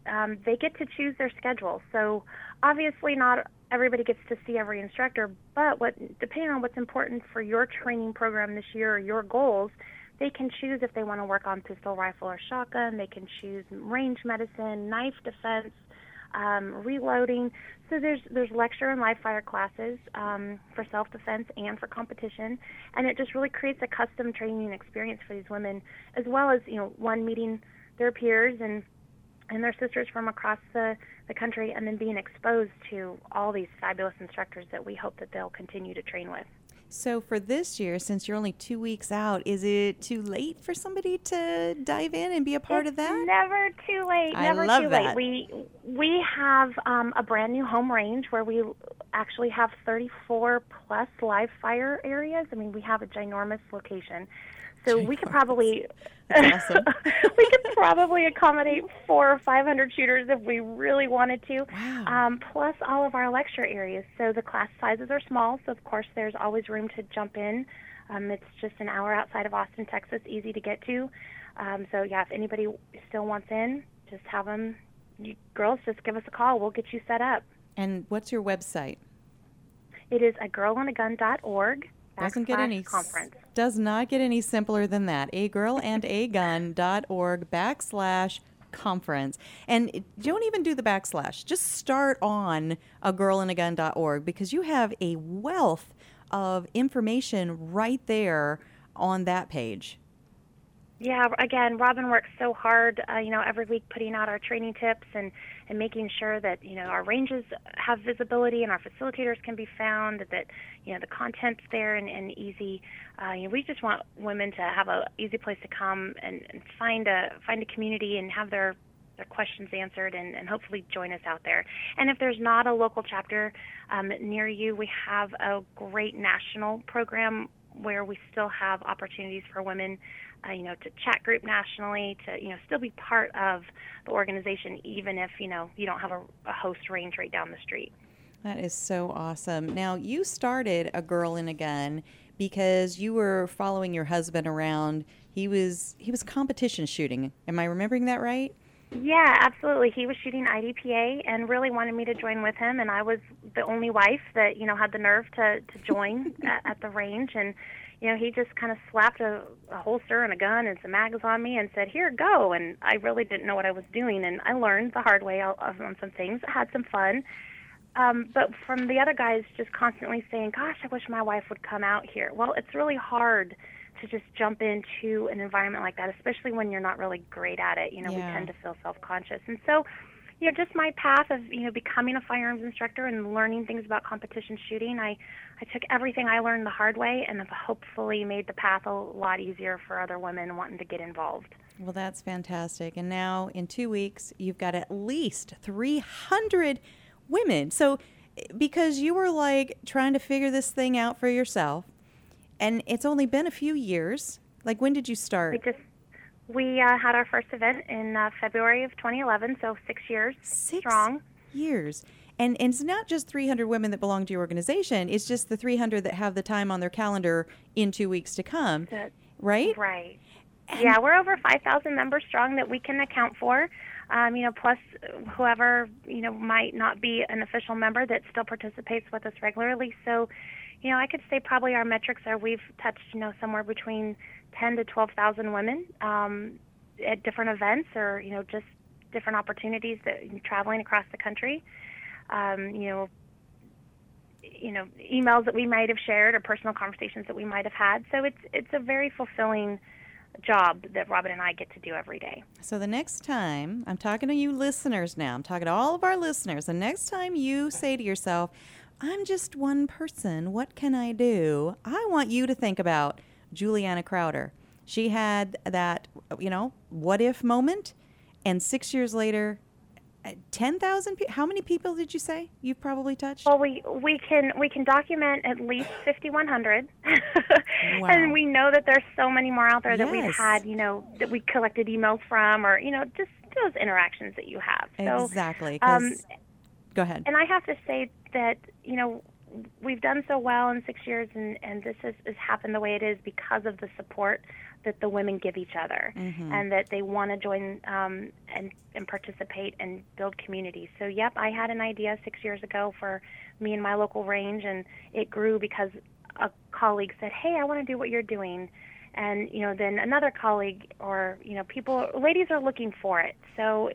um, they get to choose their schedule. So obviously, not everybody gets to see every instructor, but what depending on what's important for your training program this year or your goals, they can choose if they want to work on pistol, rifle, or shotgun. They can choose range medicine, knife defense, um, reloading. So there's there's lecture and live fire classes um, for self defense and for competition, and it just really creates a custom training experience for these women, as well as you know one meeting their peers and and their sisters from across the, the country, and then being exposed to all these fabulous instructors that we hope that they'll continue to train with. So for this year, since you're only two weeks out, is it too late for somebody to dive in and be a part of that? Never too late. I Never love too that. late. We we have um, a brand new home range where we actually have 34 plus live fire areas. I mean, we have a ginormous location, so we could probably awesome. we could probably accommodate four or 500 shooters if we really wanted to. Wow. Um, plus all of our lecture areas. So the class sizes are small. So of course there's always room to jump in. Um, it's just an hour outside of Austin, Texas, easy to get to. Um, so yeah, if anybody still wants in, just have them. You girls, just give us a call. We'll get you set up. And what's your website? It is a girlandagun.org. Doesn't get any conference. Does not get any simpler than that. A girl and a gun.org backslash conference. And don't even do the backslash. Just start on a girl and a gun.org because you have a wealth of information right there on that page. Yeah, again, Robin works so hard, uh, you know, every week putting out our training tips and, and making sure that, you know, our ranges have visibility and our facilitators can be found, that, you know, the content's there and, and easy. Uh, you know, we just want women to have a easy place to come and, and find a find a community and have their their questions answered and, and hopefully join us out there. And if there's not a local chapter um, near you, we have a great national program where we still have opportunities for women, uh, you know, to chat group nationally, to you know, still be part of the organization, even if you know you don't have a, a host range right down the street. That is so awesome. Now, you started a girl in a gun because you were following your husband around. He was he was competition shooting. Am I remembering that right? Yeah, absolutely. He was shooting IDPA and really wanted me to join with him, and I was the only wife that you know had the nerve to to join at, at the range. And you know, he just kind of slapped a, a holster and a gun and some mags on me and said, "Here, go." And I really didn't know what I was doing, and I learned the hard way on some things. I had some fun. Um, but from the other guys just constantly saying, "Gosh, I wish my wife would come out here." Well, it's really hard to just jump into an environment like that, especially when you're not really great at it. You know, Yeah. we tend to feel self-conscious, and so, you know, just my path of you know becoming a firearms instructor and learning things about competition shooting. I I took everything I learned the hard way, and have hopefully made the path a lot easier for other women wanting to get involved. Well, that's fantastic. And now in two weeks, you've got at least 300 women. So, because you were like trying to figure this thing out for yourself, and it's only been a few years. Like, when did you start? We uh, had our first event in uh, February of 2011, so six years strong. years. And, and it's not just 300 women that belong to your organization, it's just the 300 that have the time on their calendar in two weeks to come. That- right? Right. yeah, we're over 5,000 members strong that we can account for. Um, you know, plus whoever you know might not be an official member that still participates with us regularly. So, you know, I could say probably our metrics are we've touched you know somewhere between 10 to 12,000 women um, at different events or you know just different opportunities that traveling across the country. Um, you know, you know, emails that we might have shared or personal conversations that we might have had. So it's it's a very fulfilling job that Robin and I get to do every day. So the next time, I'm talking to you listeners now, I'm talking to all of our listeners. The next time you say to yourself, I'm just one person, what can I do? I want you to think about Julianna Crowder. She had that, you know, what if moment, and six years later, uh, 10,000 people. How many people did you say you've probably touched? Well, we we can we can document at least 5,100, Wow. and we know that there's so many more out there that we've had, you know, that we collected emails from, or you know, just those interactions that you have. So, exactly. um, go ahead. And I have to say that you know we've done so well in six years, and and this has, has happened the way it is because of the support that the women give each other, Mhm. and that they want to join um, and and participate and build community. So yep, I had an idea six years ago for me and my local range, and it grew because a colleague said, "Hey, I want to do what you're doing." And you know, then another colleague, or you know, people, ladies are looking for it. So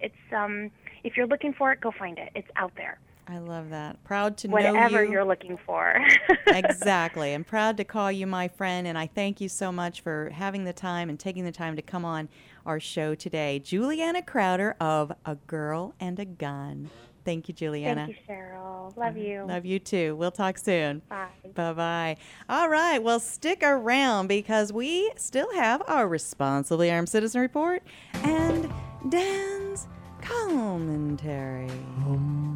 it's um, if you're looking for it, go find it. It's out there. I love that. Proud to know you. Whatever you. you're looking for. exactly. I'm proud to call you my friend, and I thank you so much for having the time and taking the time to come on our show today. Julianna Crowder of A Girl and a Gun. Thank you, Julianna. Thank you, Cheryl. Love you. Love you too. We'll talk soon. Bye. Bye bye. All right. Well, stick around because we still have our Responsibly Armed Citizen Report and Dan's commentary oh,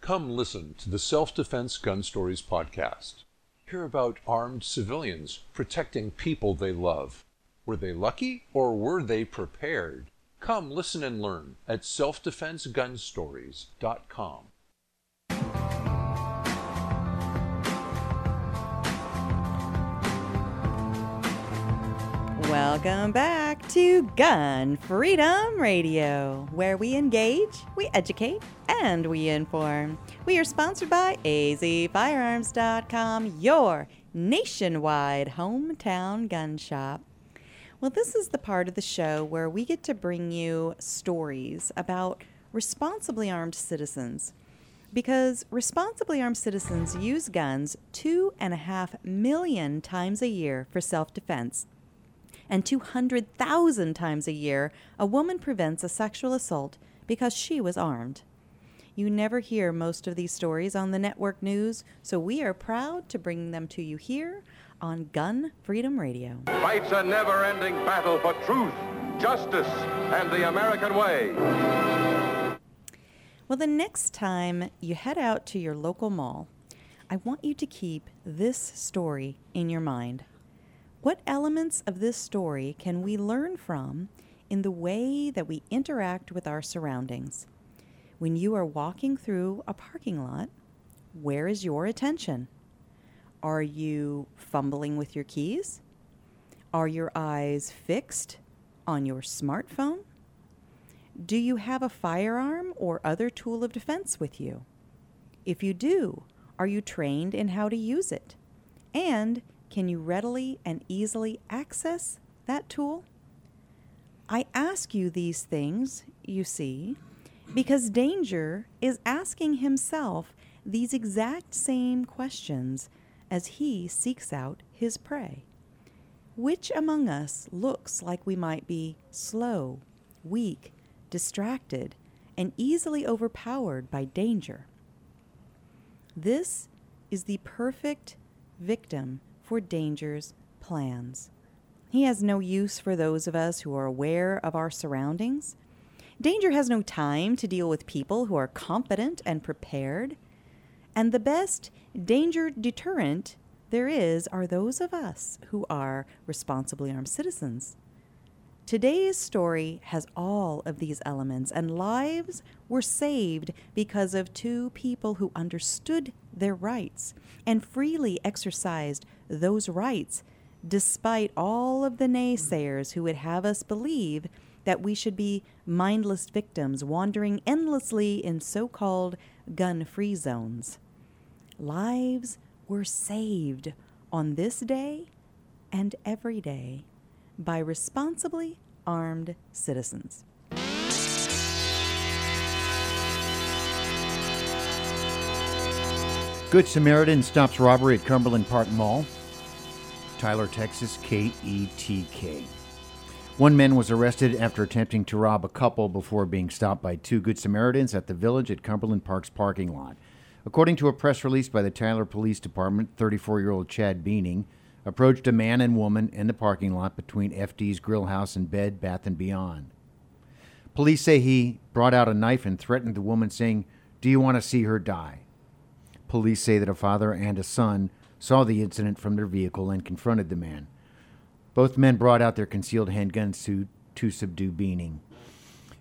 Come listen to the Self Defense Gun Stories podcast. Hear about armed civilians protecting people they love. Were they lucky or were they prepared? Come listen and learn at selfdefensegunstories.com. Welcome back to Gun Freedom Radio, where we engage, we educate, and we inform. We are sponsored by azfirearms.com, your nationwide hometown gun shop. Well, this is the part of the show where we get to bring you stories about responsibly armed citizens. Because responsibly armed citizens use guns two and a half million times a year for self defense and 200,000 times a year, a woman prevents a sexual assault because she was armed. You never hear most of these stories on the network news, so we are proud to bring them to you here on Gun Freedom Radio. Fights a never ending battle for truth, justice, and the American way. Well, the next time you head out to your local mall, I want you to keep this story in your mind. What elements of this story can we learn from in the way that we interact with our surroundings? When you are walking through a parking lot, where is your attention? Are you fumbling with your keys? Are your eyes fixed on your smartphone? Do you have a firearm or other tool of defense with you? If you do, are you trained in how to use it? And can you readily and easily access that tool? I ask you these things, you see, because danger is asking himself these exact same questions as he seeks out his prey. Which among us looks like we might be slow, weak, distracted, and easily overpowered by danger? This is the perfect victim for danger's plans. He has no use for those of us who are aware of our surroundings. Danger has no time to deal with people who are competent and prepared. And the best danger deterrent there is are those of us who are responsibly armed citizens. Today's story has all of these elements, and lives were saved because of two people who understood their rights and freely exercised those rights, despite all of the naysayers who would have us believe that we should be mindless victims wandering endlessly in so called gun free zones. Lives were saved on this day and every day by responsibly armed citizens. Good Samaritan stops robbery at Cumberland Park Mall. Tyler, Texas, KETK. One man was arrested after attempting to rob a couple before being stopped by two Good Samaritans at the village at Cumberland Park's parking lot. According to a press release by the Tyler Police Department, 34 year old Chad Beaning approached a man and woman in the parking lot between FD's Grill House and Bed Bath and Beyond. Police say he brought out a knife and threatened the woman, saying, Do you want to see her die? Police say that a father and a son saw the incident from their vehicle and confronted the man. Both men brought out their concealed handguns to, to subdue Beaning.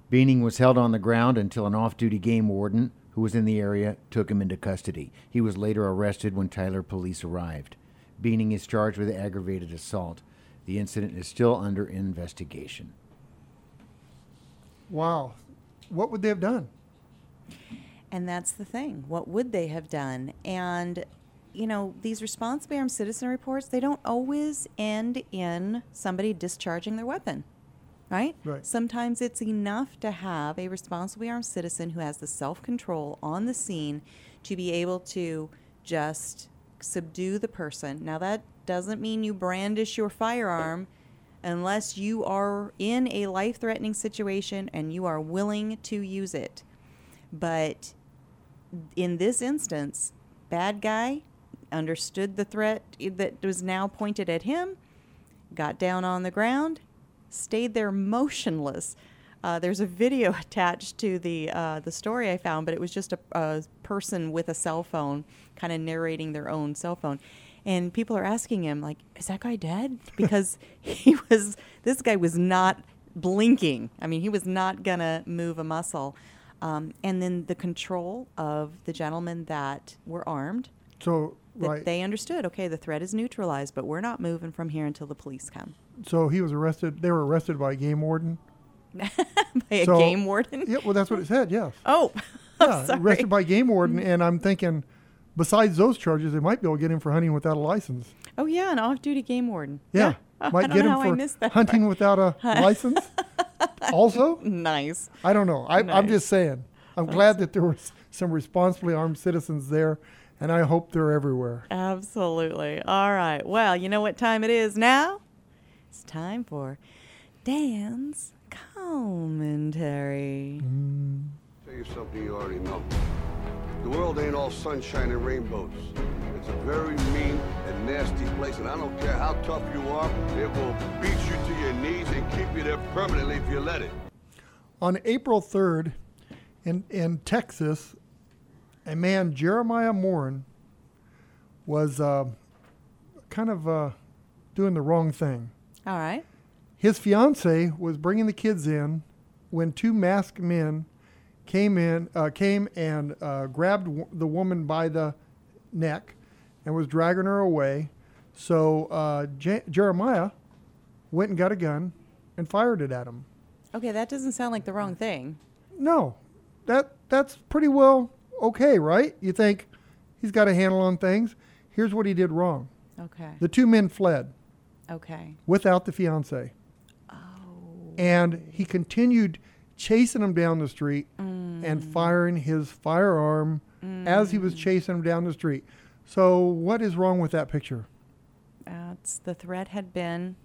Beaning was held on the ground until an off duty game warden who was in the area took him into custody. He was later arrested when Tyler police arrived. Beaning is charged with aggravated assault. The incident is still under investigation. Wow. What would they have done? And that's the thing. What would they have done? And, you know, these responsible armed citizen reports, they don't always end in somebody discharging their weapon. right? Right. Sometimes it's enough to have a responsibly armed citizen who has the self control on the scene to be able to just subdue the person. Now, that doesn't mean you brandish your firearm unless you are in a life threatening situation and you are willing to use it. But in this instance, bad guy understood the threat that was now pointed at him, got down on the ground, stayed there motionless. Uh, there's a video attached to the uh, the story I found, but it was just a, a person with a cell phone, kind of narrating their own cell phone, and people are asking him like, "Is that guy dead?" Because he was this guy was not blinking. I mean, he was not gonna move a muscle. Um, and then the control of the gentlemen that were armed, So that right. they understood. Okay, the threat is neutralized, but we're not moving from here until the police come. so he was arrested. They were arrested by a game warden. By a So- game warden. Yeah, well, that's what it said. Yes. Oh, yeah, arrested by game warden, mm. and I'm thinking, besides those charges, they might be able to get him for hunting without a license. Oh yeah, an off-duty game warden. Yeah, Oh, might I don't get know him for missed that hunting part. without a license. also, nice. I don't know. I, I'm Nice. just saying. I'm glad that there was some responsibly armed citizens there, and I hope they're everywhere. Absolutely. All right. Well, you know what time it is now? It's time for Dan's commentary. Tell you something you already know. The world ain't all sunshine and rainbows. It's a very mean and nasty place, and I don't care how tough you are, it will beat you to your knees and keep you there permanently if you let it. On April 3rd, in, in Texas, a man, Jeremiah Morin, was uh, kind of uh, doing the wrong thing. All right. His fiance was bringing the kids in when two masked men came in, uh, came and uh, grabbed w- the woman by the neck and was dragging her away. So uh, Je- Jeremiah went and got a gun and fired it at him. Okay, that doesn't sound like the wrong thing. No, that that's pretty well okay, right? You think he's got a handle on things. Here's what he did wrong. Okay. The two men fled Okay. without the fiance. And he continued chasing him down the street and firing his firearm as he was chasing him down the street. So what is wrong with that picture? Uh, the threat had been,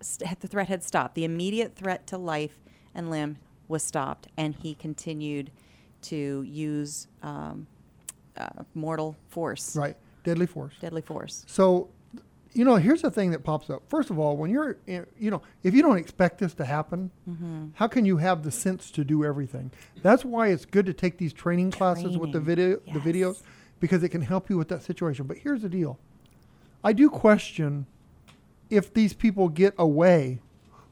st- the threat had stopped. The immediate threat to life and limb was stopped, and he continued to use um, uh, mortal force. Right. Deadly force. Deadly force. So, you know, here's the thing that pops up. First of all, when you're, you know, if you don't expect this to happen, Mhm. how can you have the sense to do everything? That's why it's good to take these training classes with the video, the videos, because it can help you with that situation. But here's the deal: I do question if these people get away,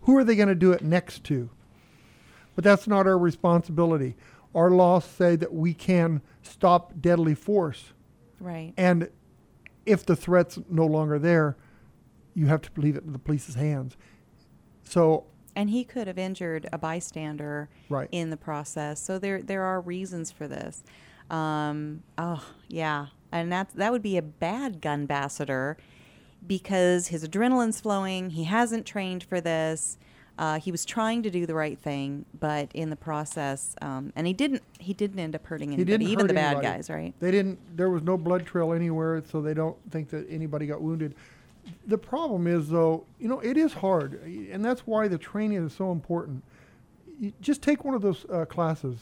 who are they going to do it next to? But that's not our responsibility. Our laws say that we can stop deadly force. Right. And if the threat's no longer there, you have to leave it in the police's hands. So, And he could have injured a bystander Right. in the process. So there there are reasons for this. Um, oh yeah, and that that would be a bad gun ambassador because his adrenaline's flowing. He hasn't trained for this. Uh, he was trying to do the right thing, but in the process, um, and he didn't. He didn't end up hurting anybody, even hurt the bad anybody. guys, right? They didn't. There was no blood trail anywhere, so they don't think that anybody got wounded. The problem is, though, you know, it is hard, and that's why the training is so important. You just take one of those uh, classes,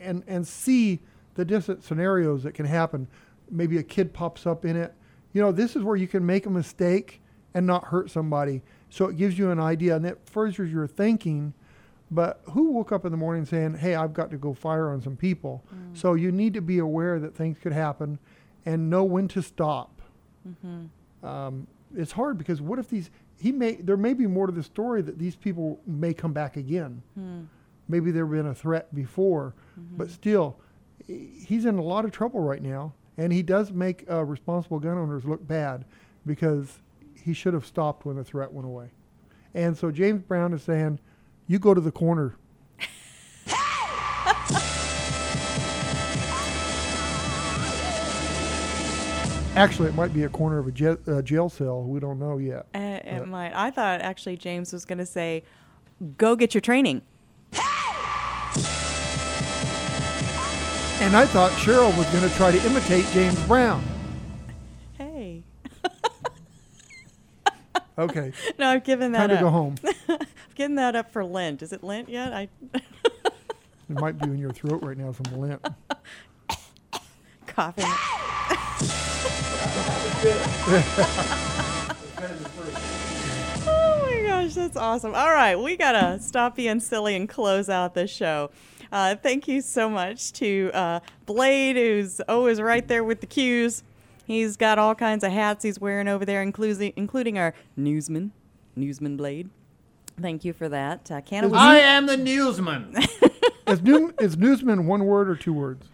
and and see the different scenarios that can happen. Maybe a kid pops up in it. You know, this is where you can make a mistake and not hurt somebody. So it gives you an idea, and it furthers your thinking. But who woke up in the morning saying, "Hey, I've got to go fire on some people"? So you need to be aware that things could happen, and know when to stop. Mm-hmm. Um, it's hard because what if these? He may. There may be more to the story that these people may come back again. Hmm. Maybe there been a threat before, but still, he's in a lot of trouble right now, and he does make uh, responsible gun owners look bad because he should have stopped when the threat went away. And so James Brown is saying, "You go to the corner." Actually, it might be a corner of a je- uh, jail cell. We don't know yet. Uh, it But- might. I thought actually James was going to say, go get your training. And I thought Cheryl was going to try to imitate James Brown. Okay. No, I've given that Time to go home. I've given that up for Lent. Is it Lent yet? I It might be in your throat right now from the lint. coughing. Oh my gosh, that's awesome. All right, we gotta stop being silly and close out this show. Uh, thank you so much to uh, Blade, who's always right there with the cues. He's got all kinds of hats he's wearing over there, including including our newsman, newsman Blade. Thank you for that. Uh, Canna was- I am the newsman. is, new, is newsman one word or two words?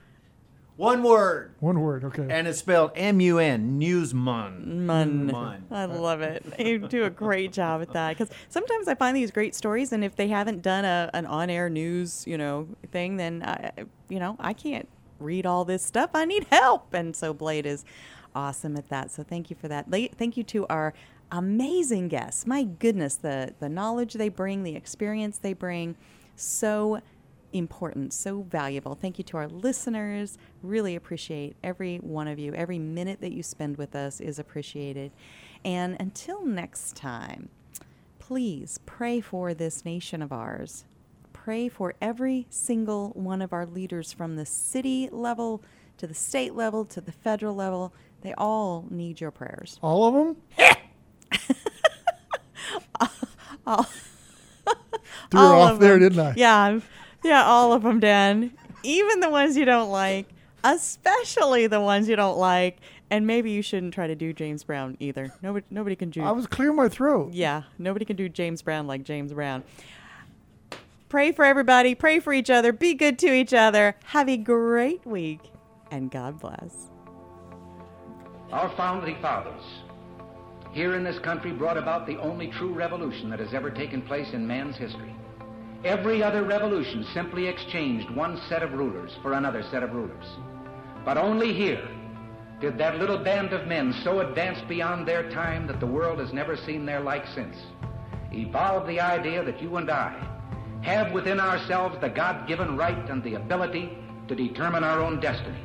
One word. One word, okay. And it's spelled M U N, newsman. Mun. Mun. I love it. You do a great job at that because sometimes I find these great stories, and if they haven't done a, an on-air news, you know, thing, then I, you know, I can't read all this stuff. I need help, and so Blade is awesome at that. So thank you for that. Thank you to our amazing guests. My goodness, the the knowledge they bring, the experience they bring, so important, so valuable. Thank you to our listeners. Really appreciate every one of you. Every minute that you spend with us is appreciated. And until next time, please pray for this nation of ours. Pray for every single one of our leaders from the city level to the state level to the federal level. They all need your prayers. All of them? all, Threw all off of there, them. didn't I? Yeah, yeah, all of them, Dan. Even the ones you don't like, especially the ones you don't like. And maybe you shouldn't try to do James Brown either. Nobody, nobody can do. I was clearing my throat. Yeah, nobody can do James Brown like James Brown. Pray for everybody. Pray for each other. Be good to each other. Have a great week, and God bless. Our founding fathers here in this country brought about the only true revolution that has ever taken place in man's history. Every other revolution simply exchanged one set of rulers for another set of rulers. But only here did that little band of men so advanced beyond their time that the world has never seen their like since evolve the idea that you and I have within ourselves the God-given right and the ability to determine our own destiny.